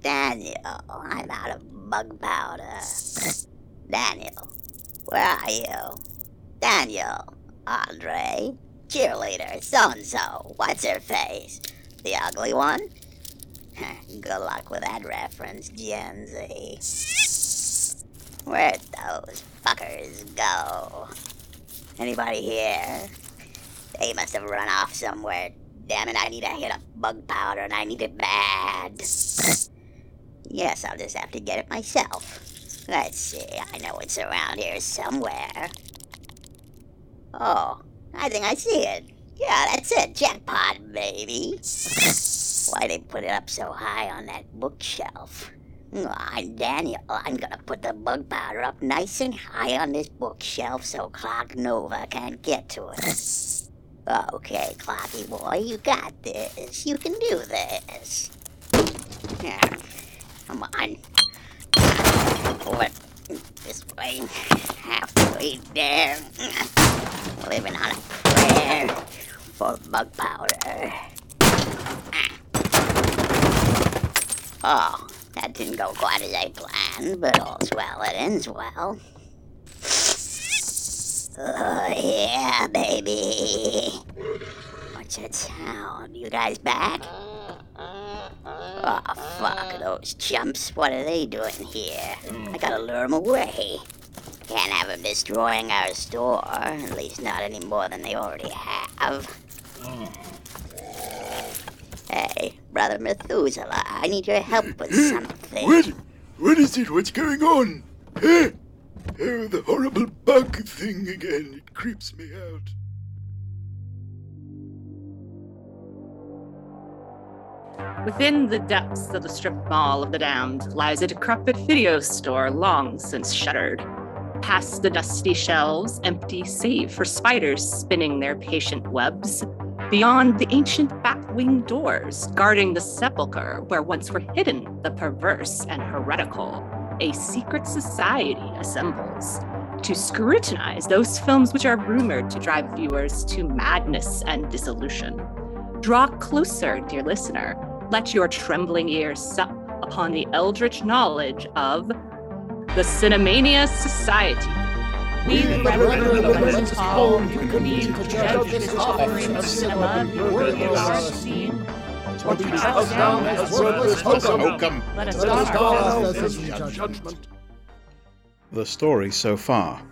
Daniel, I'm out of bug powder. Daniel, where are you? Daniel, Andre, cheerleader, so and so, what's her face? The ugly one? Good luck with that reference, Gen Z. Where'd those fuckers go? Anybody here? They must have run off somewhere. Damn it, I need a hit of bug powder and I need it bad. Yes, I'll just have to get it myself. Let's see, I know it's around here somewhere. Oh, I think I see it. Yeah, that's it. Jackpot, baby. Why they put it up so high on that bookshelf? I'm Daniel. I'm gonna put the bug powder up nice and high on this bookshelf so Clark-Nova can't get to it. Okay, Clocky boy, you got this. You can do this. Yeah. Come on. This way. Halfway there. Living on a prayer for bug powder. Ah. Oh, that didn't go quite as I planned, but all's well that ends well. Oh, yeah, baby. What's that sound? You guys back? Oh, fuck, those chumps. What are they doing here? I gotta lure them away. Can't have them destroying our store, at least not any more than they already have. Hey, Brother Methuselah, I need your help with hmm. something. What? What is it? What's going on? Huh? Oh, the horrible bug thing again. It creeps me out. Within the depths of the strip mall of the Damned lies a decrepit video store long since shuttered. Past the dusty shelves, empty save for spiders spinning their patient webs. Beyond the ancient bat-wing doors guarding the sepulchre where once were hidden the perverse and heretical, a secret society assembles to scrutinize those films which are rumored to drive viewers to madness and dissolution. Draw closer, dear listener. Let your trembling ears sup upon the eldritch knowledge of the Cinemania Society. We reverend the present home you convene to judge this offering of cinema worthy of our esteem. What we cast down as worthless hokum. Let us Let us start call as judgment. The story so far.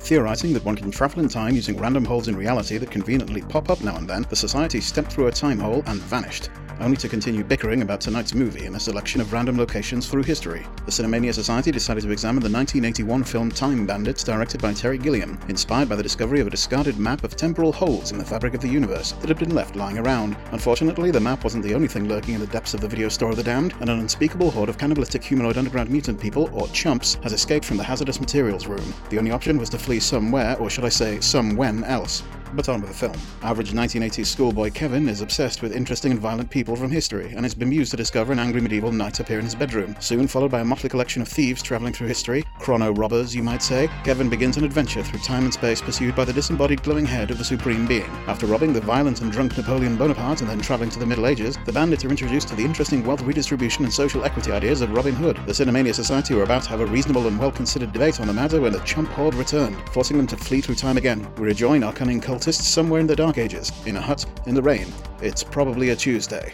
Theorizing that one can travel in time using random holes in reality that conveniently pop up now and then, the Society stepped through a time hole and vanished, only to continue bickering about tonight's movie in a selection of random locations through history. The Cinemania Society decided to examine the 1981 film Time Bandits, directed by Terry Gilliam, inspired by the discovery of a discarded map of temporal holes in the fabric of the universe that had been left lying around. Unfortunately, the map wasn't the only thing lurking in the depths of the video store of the damned, and an unspeakable horde of cannibalistic humanoid underground mutant people, or chumps, has escaped from the hazardous materials room. The only option was to somewhere, or should I say, somewhen else. But on with the film. Average 1980s schoolboy Kevin is obsessed with interesting and violent people from history, and is bemused to discover an angry medieval knight appear in his bedroom. Soon followed by a motley collection of thieves traveling through history, chrono robbers, you might say, Kevin begins an adventure through time and space pursued by the disembodied glowing head of the Supreme Being. After robbing the violent and drunk Napoleon Bonaparte and then traveling to the Middle Ages, the bandits are introduced to the interesting wealth redistribution and social equity ideas of Robin Hood. The Cinemania Society were about to have a reasonable and well considered debate on the matter when the chump horde returned, forcing them to flee through time again. We rejoin our cunning cultists somewhere in the Dark Ages, in a hut, in the rain. It's probably a Tuesday.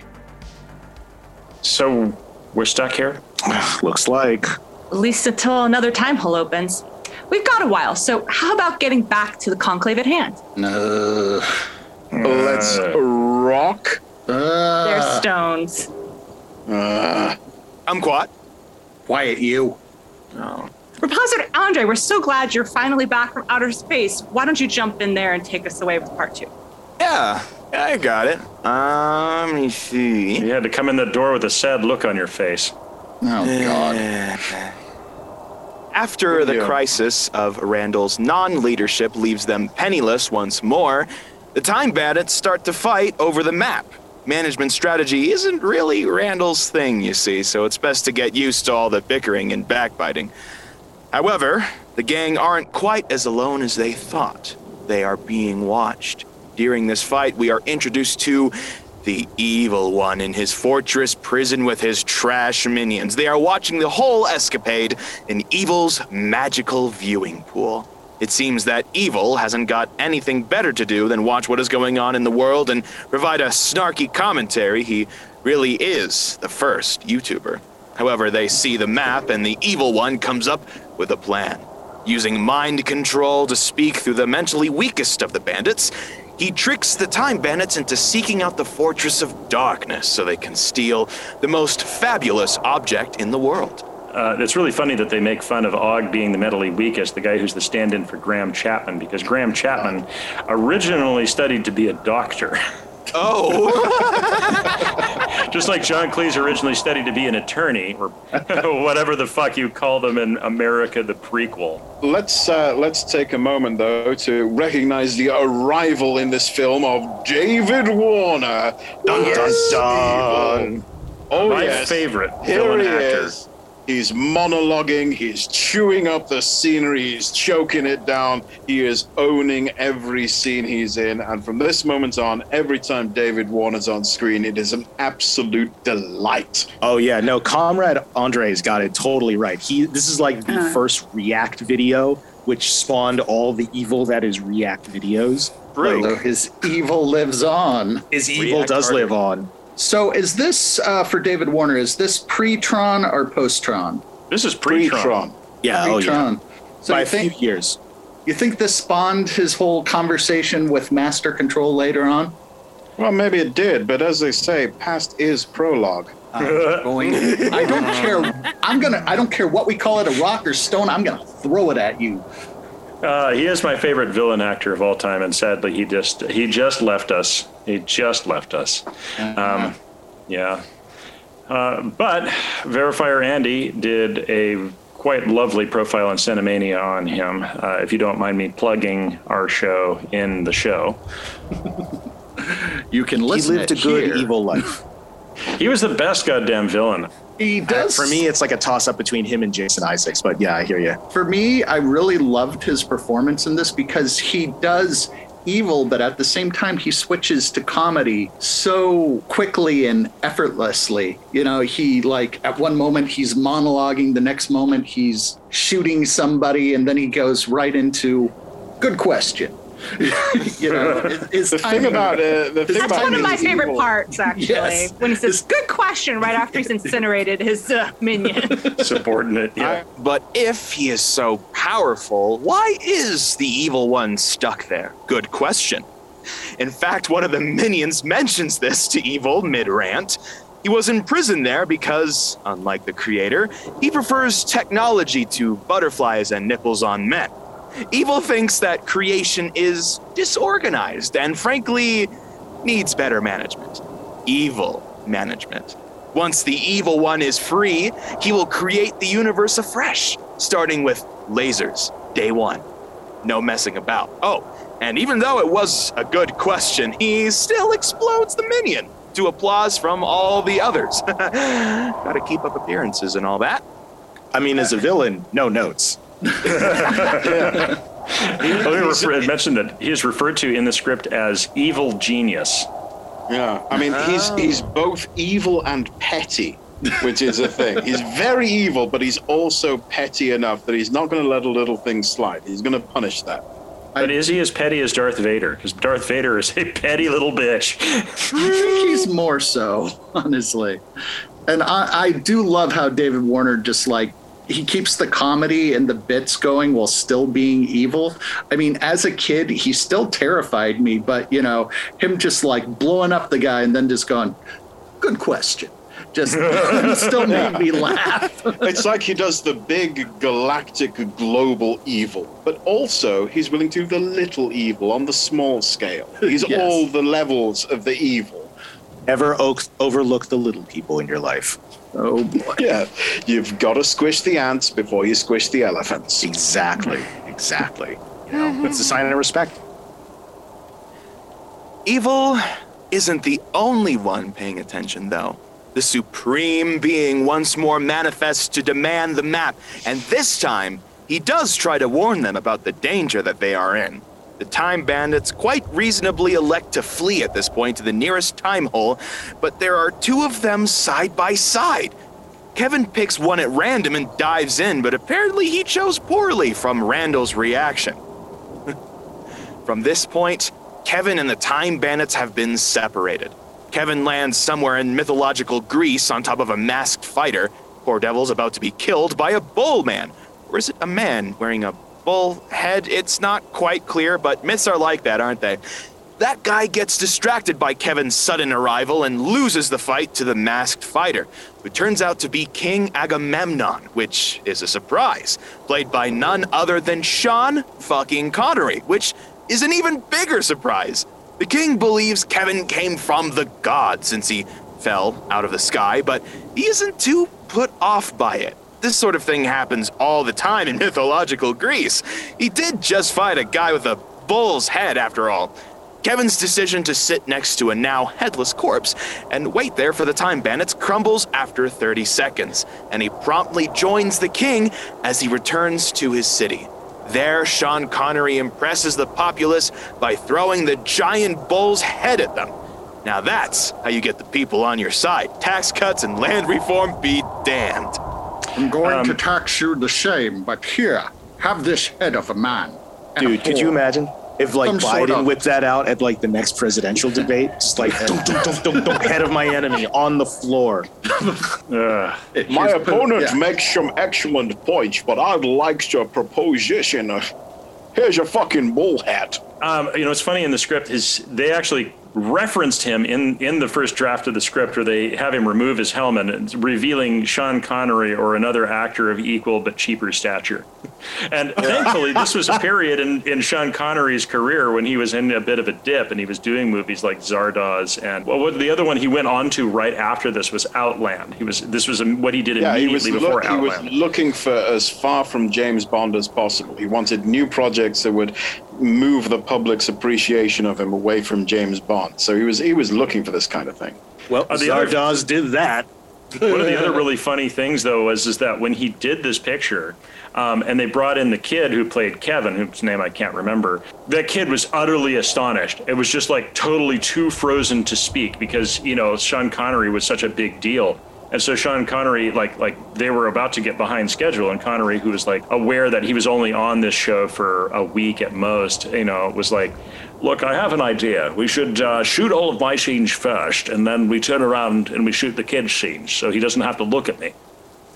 So we're stuck here? Looks like. At least until another time hole opens. We've got a while, so how about getting back to the conclave at hand? Uh, let's rock. They're Uh, stones. uh, I'm Quat. quiet, you. Oh. Repositor Andre, we're so glad you're finally back from outer space. Why don't you jump in there and take us away with part two? Yeah, I got it. Um, let me see. You had to come in the door with a sad look on your face. Oh, God. After the crisis of Randall's non leadership leaves them penniless once more, the Time Bandits start to fight over the map. Management strategy isn't really Randall's thing, you see, so it's best to get used to all the bickering and backbiting. However, the gang aren't quite as alone as they thought. They are being watched. During this fight, we are introduced to The evil one in his fortress prison with his trash minions. They are watching the whole escapade in Evil's magical viewing pool. It seems that Evil hasn't got anything better to do than watch what is going on in the world and provide a snarky commentary. He really is the first YouTuber. However, they see the map and the Evil one comes up with a plan. Using mind control to speak through the mentally weakest of the bandits, he tricks the Time Bandits into seeking out the Fortress of Darkness so they can steal the most fabulous object in the world. Uh, it's really funny that they make fun of Og being the mentally weakest, the guy who's the stand in for Graham Chapman, because Graham Chapman originally studied to be a doctor. Oh, Just like John Cleese originally studied to be an attorney, or whatever the fuck you call them in America, the prequel. Let's uh, let's take a moment though to recognize the arrival in this film of David Warner. Dun, Yes, dun, evil. Oh My yes, favorite Here villain he actor. is. He's monologuing. He's chewing up the scenery. He's choking it down. He is owning every scene he's in. And from this moment on, every time David Warner's on screen, it is an absolute delight. Oh yeah, no, Comrade Andre's got it totally right. He this is like the uh-huh. first React video, which spawned all the evil that is React videos. True. Like, So his evil lives on. his evil React does harder. live on. So is this uh, for David Warner? Is this pre-Tron or post-Tron? This is pre-Tron. Pre-Tron. Yeah, oh yeah. So By a think few years. you think this spawned his whole conversation with Master Control later on? Well, maybe it did, but as they say, past is prologue. I'm going. I don't care. I'm gonna. I don't care what we call it, a rock or stone. I'm gonna throw it at you. Uh, he is my favorite villain actor of all time, and sadly, he just he just left us. He just left us. Um, yeah. Uh, but Verifier Andy did a quite lovely profile on Cinemania on him. Uh, if you don't mind me plugging our show in the show, You can listen. He listen. lived a good here. evil life. he was the best goddamn villain. He uh, does. For me, it's like a toss up between him and Jason Isaacs, but yeah, I hear you. for me, I really loved his performance in this because he does evil, but at the same time, he switches to comedy so quickly and effortlessly. You know, he like at one moment he's monologuing, the next moment he's shooting somebody, and then he goes right into good question. you know, his- his The thing about uh, the thing That's That's about one of my favorite evil- parts, actually. Yes. When he says, good question, right after he's incinerated his uh, minion. Subordinate. Yeah. But if he is so powerful, why is the evil one stuck there? Good question. In fact, one of the minions mentions this to Evil mid rant. He was imprisoned there because, unlike the creator, he prefers technology to butterflies and nipples on men. Evil thinks that creation is disorganized and, frankly, needs better management. Evil management. Once the evil one is free, he will create the universe afresh, starting with lasers, day one. No messing about. Oh, and even though it was a good question, he still explodes the minion to applause from all the others. Gotta keep up appearances and all that. I mean, as a villain, no notes. Let me refer, mention that he is referred to in the script as evil genius. Yeah, I mean, he's oh. he's both evil and petty, which is a thing. He's very evil, but he's also petty enough that he's not going to let a little thing slide. He's going to punish that. But is he as petty as Darth Vader? Because Darth Vader is a petty little bitch. I think he's more so, honestly. And I, I do love how David Warner just like he keeps the comedy and the bits going while still being evil. I mean, as a kid, he still terrified me, but you know, him just like blowing up the guy and then just going, good question. Just still made me laugh. It's like he does the big galactic global evil, but also he's willing to do the little evil on the small scale. He's Yes. all the levels of the evil. Never o- overlook the little people in your life. Oh boy. Yeah, you've got to squish the ants before you squish the elephants. Exactly. Exactly. You know, it's a sign of respect. Evil isn't the only one paying attention, though. The supreme being once more manifests to demand the map, and this time he does try to warn them about the danger that they are in. The time bandits quite reasonably elect to flee at this point to the nearest time hole, but there are two of them side by side. Kevin picks one at random and dives in, but apparently he chose poorly from Randall's reaction. from this point, Kevin and the Time Bandits have been separated. Kevin lands somewhere in mythological Greece on top of a masked fighter. Poor Devil's about to be killed by a bull man. Or is it a man wearing a bull head? It's not quite clear, but myths are like that, aren't they? That guy gets distracted by Kevin's sudden arrival and loses the fight to the masked fighter, who turns out to be King Agamemnon, which is a surprise, played by none other than Sean fucking Connery, which is an even bigger surprise. The king believes Kevin came from the gods since he fell out of the sky, but he isn't too put off by it. This sort of thing happens all the time in mythological Greece. He did just fight a guy with a bull's head, after all. Kevin's decision to sit next to a now headless corpse and wait there for the time bandits crumbles after 30 seconds, and he promptly joins the king as he returns to his city. There, Sean Connery impresses the populace by throwing the giant bull's head at them. Now that's how you get the people on your side. Tax cuts and land reform be damned. I'm going Um, to tax you the same, but here, have this head of a man. and a Dude, could you imagine if like Some sort Biden of- whipped that out at like the next presidential debate? Just like dunk, dunk, dunk, dunk, dunk, head of my enemy on the floor. Ugh. It- My opponent yeah. makes some excellent points, but I'd like to proposition. Uh, here's your fucking bullhead. Um, you know, it's funny in the script is they actually referenced him in in the first draft of the script where they have him remove his helmet, and revealing Sean Connery or another actor of equal but cheaper stature. And thankfully, this was a period in, in Sean Connery's career when he was in a bit of a dip and he was doing movies like Zardoz and well, the other one he went on to right after this was Outland. He was this was what he did Yeah, he immediately before look, he was looking for as far from James Bond as possible. He wanted new projects that would move the public's appreciation of him away from James Bond. So he was he was looking for this kind of thing. Well, Uh, the other- Zardoz did that. One of the other really funny things, though, was is that when he did this picture, um, and they brought in the kid who played Kevin, whose name I can't remember, that kid was utterly astonished. It was just like totally too frozen to speak because you know Sean Connery was such a big deal. And so Sean Connery, like like they were about to get behind schedule, and Connery, who was like aware that he was only on this show for a week at most, you know, was like, "Look, I have an idea. We should uh, shoot all of my scenes first, and then we turn around and we shoot the kid's scenes, so he doesn't have to look at me."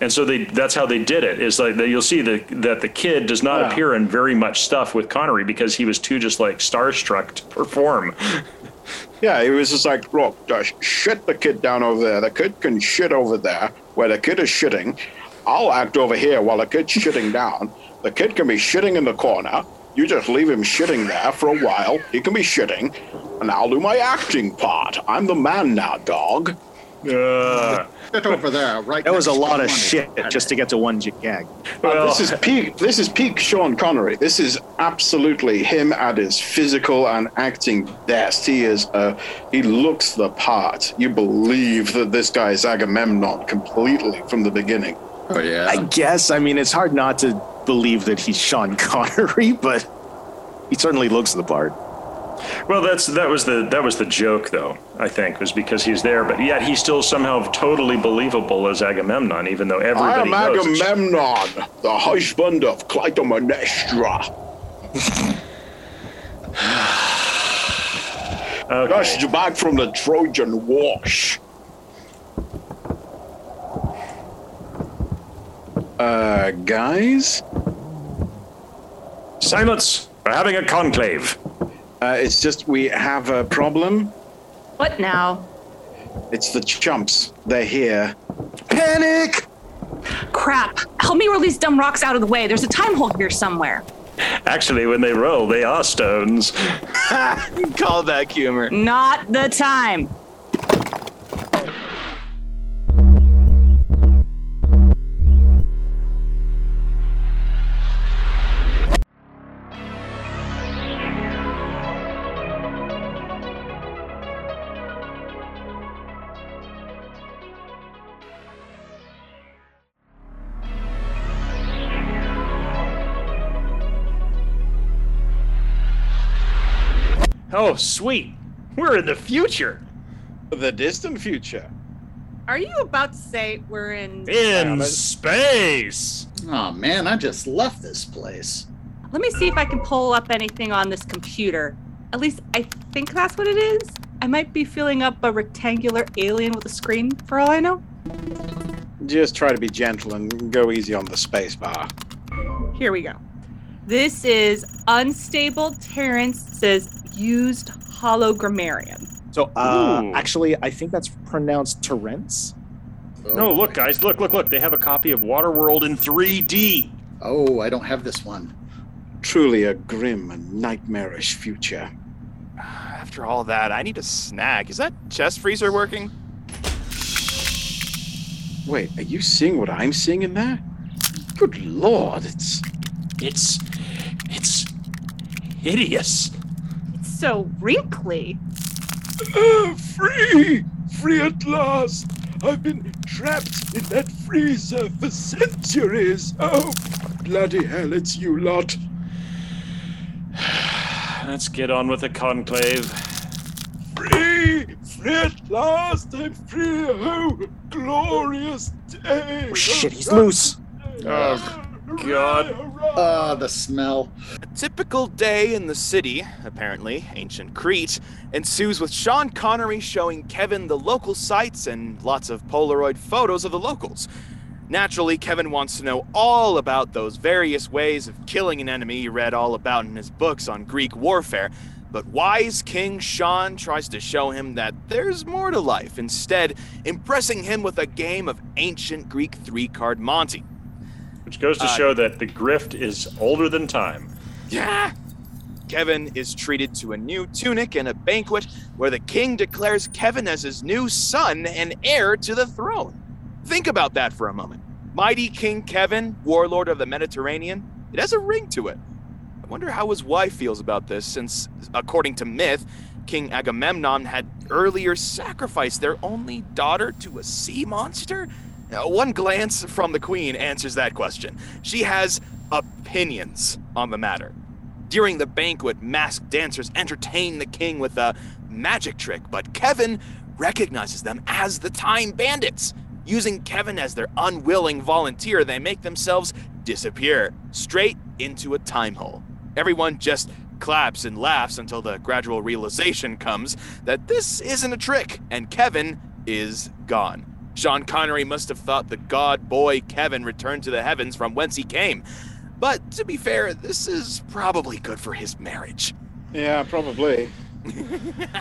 And so they that's how they did it. Is like that you'll see that that the kid does not Yeah. appear in very much stuff with Connery because he was too just like starstruck to perform. Yeah, he was just like, look, shit the kid down over there. The kid can shit over there where the kid is shitting. I'll act over here while the kid's shitting down. The kid can be shitting in the corner. You just leave him shitting there for a while. He can be shitting, and I'll do my acting part. I'm the man now, dog. Uh, Get over there, right? That was a lot of money. shit just to get to one gag. well, this is peak. This is peak Sean Connery. This is absolutely him at his physical and acting best. He is. Uh, he looks the part. You believe that this guy is Agamemnon completely from the beginning. Oh yeah. I guess. I mean, it's hard not to believe that he's Sean Connery, but he certainly looks the part. Well, that's that was the that was the joke, though. I think was because he's there, but yet he's still somehow totally believable as Agamemnon, even though everybody. I am knows. Agamemnon, the husband of Clytemnestra. Okay. Just back from the Trojan Wars. Uh, guys, Silence! We're having a conclave. Uh, it's just we have a problem. What now? It's the chumps. They're here. Panic! Crap. Help me roll these dumb rocks out of the way. There's a time hole here somewhere. Actually, when they roll, they are stones. Call back humor. Not the time. Oh, sweet. We're in the future. The distant future. Are you about to say we're in? In space. Oh man, I just left this place. Let me see if I can pull up anything on this computer. At least I think that's what it is. I might be filling up a rectangular alien with a screen, for all I know. Just try to be gentle and go easy on the space bar. Here we go. This is unstable Terrence says used hologrammarium. So, uh, actually, I think that's pronounced Terence. No, look, guys, look, look, look. They have a copy of Waterworld in 3D. Oh, I don't have this one. Truly a grim and nightmarish future. After all that, I need a snack. Is that chest freezer working? Wait, are you seeing what I'm seeing in there? Good lord, it's. It's. It's. hideous. It's so wrinkly. Ah, free! Free at last! I've been trapped in that freezer for centuries! Oh, bloody hell, it's you lot! Let's get on with the conclave. Free! Free at last! I'm free! Oh, glorious day! Oh, shit, he's loose. Oh, God. Ah, the smell. A typical day in the city, apparently, ancient Crete, ensues with Sean Connery showing Kevin the local sights and lots of Polaroid photos of the locals. Naturally, Kevin wants to know all about those various ways of killing an enemy he read all about in his books on Greek warfare. But wise King Sean tries to show him that there's more to life, instead, impressing him with a game of ancient Greek three card Monte. Which goes to Uh, show that the grift is older than time. Yeah. Kevin is treated to a new tunic and a banquet where the king declares Kevin as his new son and heir to the throne. Think about that for a moment. Mighty King Kevin, warlord of the Mediterranean, it has a ring to it. I wonder how his wife feels about this, since, according to myth, King Agamemnon had earlier sacrificed their only daughter to a sea monster? Uh, One glance from the queen answers that question. She has opinions on the matter. During the banquet, masked dancers entertain the king with a magic trick, but Kevin recognizes them as the Time Bandits. Using Kevin as their unwilling volunteer, they make themselves disappear straight into a time hole. Everyone just claps and laughs until the gradual realization comes that this isn't a trick and Kevin is gone. Sean Connery must have thought the god boy Kevin returned to the heavens from whence he came. But to be fair, this is probably good for his marriage. Yeah, probably.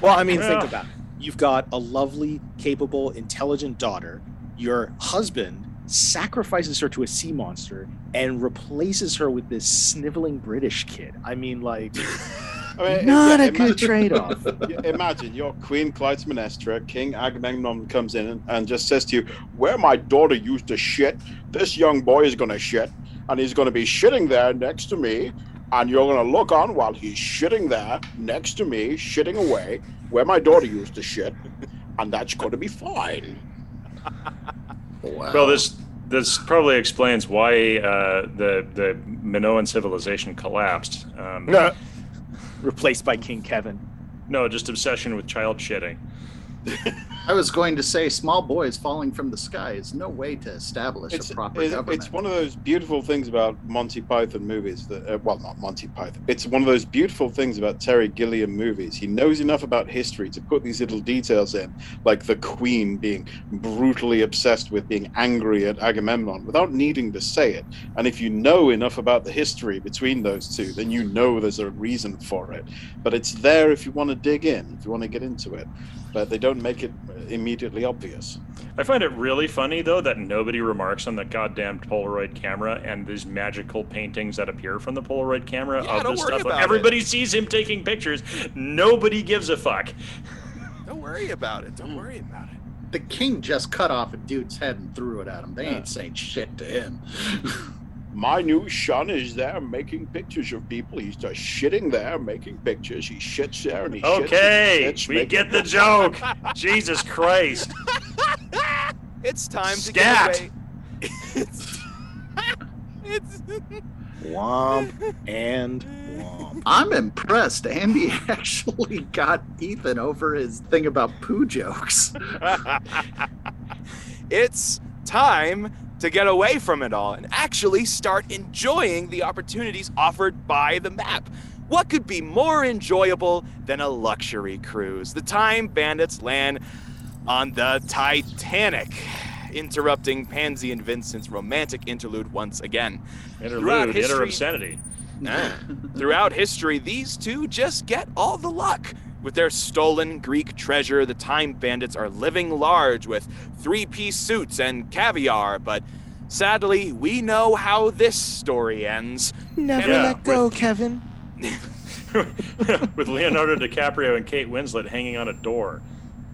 Well, I mean, think about it. You've got a lovely, capable, intelligent daughter. Your husband sacrifices her to a sea monster and replaces her with this sniveling British kid. I mean, like, I mean, not yeah, a good trade off. Yeah, Imagine your Queen Clytemnestra, King Agamemnon comes in and, and just says to you, Where my daughter used to shit, this young boy is going to shit, and he's going to be shitting there next to me, and you're going to look on while he's shitting there next to me, shitting away, where my daughter used to shit, and that's going to be fine. Wow. Well, this this probably explains why uh, the the Minoan civilization collapsed. Um, No. Replaced by King Kevin. no, just obsession with child shitting. I was going to say, small boys falling from the sky is no way to establish It's, a proper it- government. it's one of those beautiful things about Monty Python movies that, uh, well, not Monty Python. It's one of those beautiful things about Terry Gilliam movies. He knows enough about history to put these little details in, like the Queen being brutally obsessed with being angry at Agamemnon without needing to say it. And if you know enough about the history between those two, then you know there's a reason for it. But it's there if you want to dig in, if you want to get into it. But they don't make it immediately obvious. I find it really funny though that nobody remarks on the goddamn Polaroid camera and these magical paintings that appear from the Polaroid camera Yeah, of don't this worry stuff. Like, about everybody sees him taking pictures. Nobody gives a fuck. Don't worry about it. Don't worry about it. the king just cut off a dude's head and threw it at him. They ain't saying shit to him. My new son is there making pictures of people. He's just shitting there making pictures. He shits there and he shits. and he Okay, shits, we making- get the joke. Jesus Christ. It's time to get away. it's, it's Womp and womp. I'm impressed. Andy actually got Ethan over his thing about poo jokes. it's time to get away from it all and actually start enjoying the opportunities offered by the map. What could be more enjoyable than a luxury cruise? The Time Bandits land on the Titanic, interrupting Pansy and Vincent's romantic interlude once again. Throughout Interlude, history- inner obscenity. Throughout history, these two just get all the luck. With their stolen Greek treasure, the Time Bandits are living large with three piece suits and caviar, but sadly, we know how this story ends. Never Yeah, let go, Kevin. With Leonardo DiCaprio and Kate Winslet hanging on a door.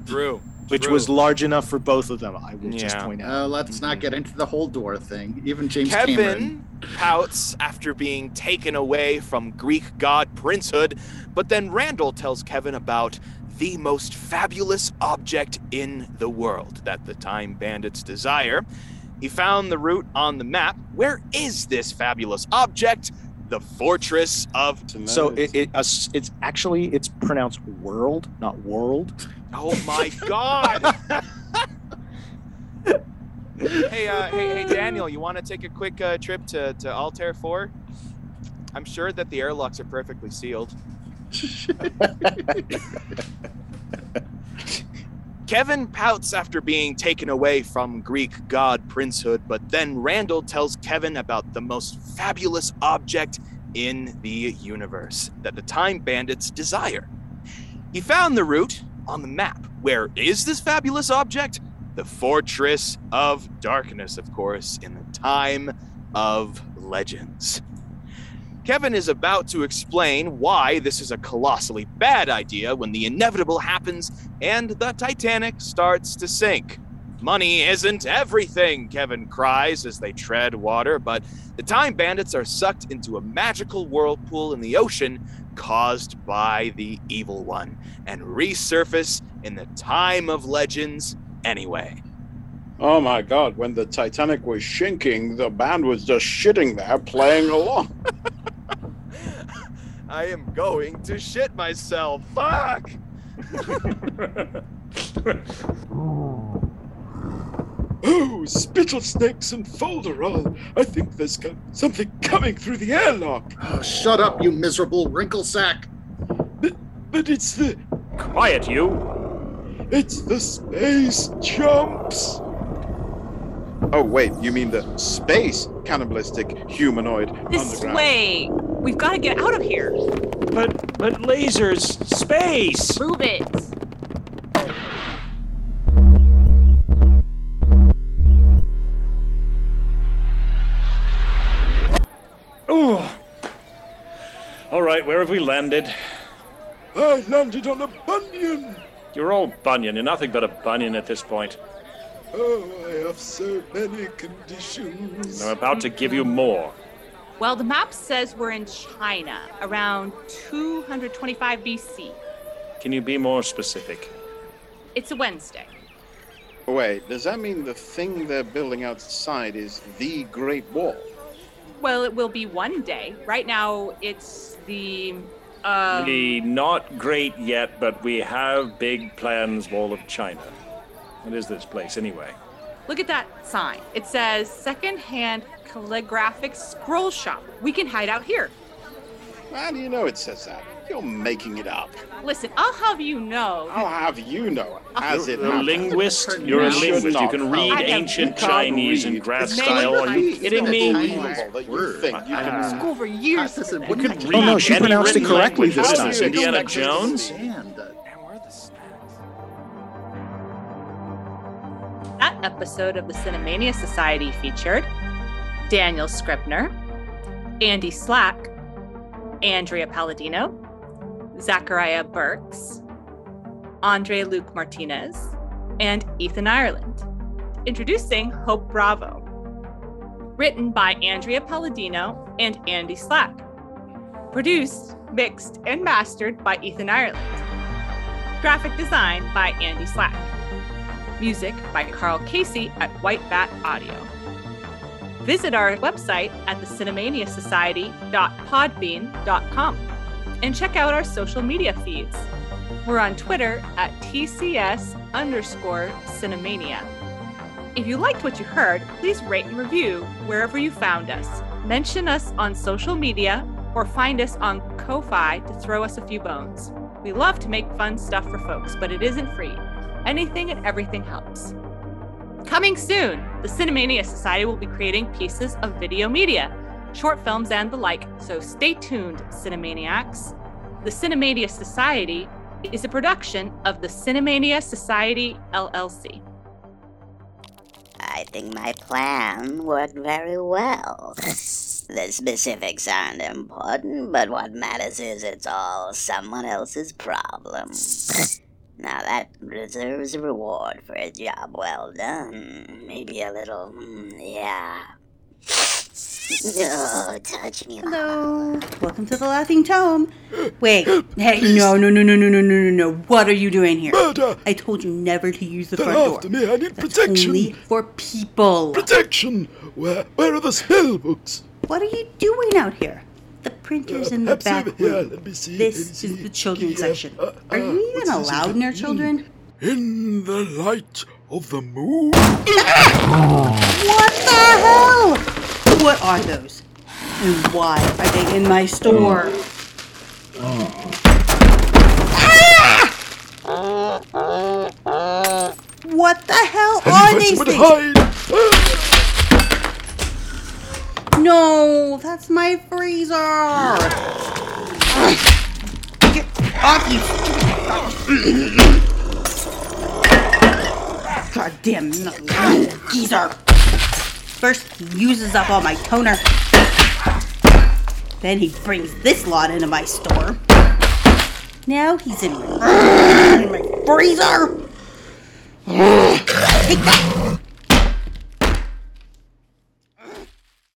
True. Which True. was large enough for both of them, I will just point out. Uh, let's not get into the whole door thing. Even James Kevin Cameron. Pouts after being taken away from Greek god princehood, but then Randall tells Kevin about the most fabulous object in the world that the Time Bandits desire. He found the route on the map. Where is this fabulous object? The Fortress of. So it, it uh, it's actually it's pronounced world, not world. Oh my God! hey, uh, hey, hey, Daniel, you want to take a quick uh, trip to to Altair Four? I'm sure that the airlocks are perfectly sealed. Kevin pouts after being taken away from Greek god princehood, but then Randall tells Kevin about the most fabulous object in the universe that the Time Bandits desire. He found the route on the map. Where is this fabulous object? The Fortress of Darkness, of course, in the Time of Legends. Kevin is about to explain why this is a colossally bad idea when the inevitable happens and the Titanic starts to sink. Money isn't everything, Kevin cries as they tread water, but the Time Bandits are sucked into a magical whirlpool in the ocean caused by the Evil One and resurface in the Time of Legends anyway. Oh my god, when the Titanic was sinking, the band was just shitting there playing along. I am going to shit myself. Fuck! Oh, spittle snakes and folderol. Uh, I think there's co- something coming through the airlock. Oh, shut up, you miserable wrinkle sack. But, But it's the Quiet, you! It's the space chumps. Oh wait, you mean the space cannibalistic humanoid underground. This underground? way. We've got to get out of here. But but lasers, space. Move it. Ooh. All right, where have we landed? I landed on a bunion. You're all bunion. You're nothing but a bunion at this point. Oh, I have so many conditions. I'm about to give you more. Well, the map says we're in China around 225 BC. Can you be more specific? It's a Wednesday. Wait, does that mean the thing they're building outside is the Great Wall? Well, it will be one day. Right now, it's the. Um, the not great yet, but we have big plans. Wall of China. What is this place anyway? Look at that sign. It says secondhand calligraphic scroll shop. We can hide out here. How do you know it says that? You're making it up. Listen, I'll have you know. I'll have you know as it You're a happened. linguist. You're a linguist. You can read ancient You can't Chinese and read. graph It's style. Are you kidding me? Unbelievable that you think you can School for years. Listen, You when could read Oh, no, she pronounced it correctly this time. Indiana Jones? understand that. And where are the snacks? That episode of the Cinemania Society featured Daniel Scribner, Andy Slack, Andrea Palladino, Zacharia Berks, Andre Luc Martinez, and Ethan Ireland. Introducing Hope Bravo. Written by Andrea Palladino and Andy Slack. Produced, mixed, and mastered by Ethan Ireland. Graphic design by Andy Slack. Music by Karl Casey at White Bat Audio. Visit our website at the cinemaniasociety.podbean.com and check out our social media feeds. We're on Twitter at TCS underscore Cinemania. If you liked what you heard, please rate and review wherever you found us. Mention us on social media or find us on Ko-Fi to throw us a few bones. We love to make fun stuff for folks, but it isn't free. Anything and everything helps. Coming soon, the Cinemania Society will be creating pieces of video media, short films, and the like, so stay tuned, Cinemaniacs. The Cinemania Society is a production of the Cinemania Society LLC. I think my plan worked very well. The specifics aren't important, but what matters is it's all someone else's problem. Now that deserves a reward for a job well done. Maybe a little, mm, yeah. Oh, touch me. Hello. Welcome to the Laughing Tome. Wait. Hey, no, no, no, no, no, no, no, no, no. What are you doing here? Murder! I told you never to use the They're front door. me. I need That's protection. only for people. Protection! Where, where are the spell books? What are you doing out here? The printer's in the back over here. Let me see. This let me see. is the children's Yeah, section. uh, Are uh, you even allowed near children? In the light of the moon. What the hell? What are those? And why are they in my store? Ah! What the hell are these things? No, that's my freezer. Get off you! Goddamn geezer! First he uses up all my toner. Then he brings this lot into my store. Now he's in my, freezer. Take that!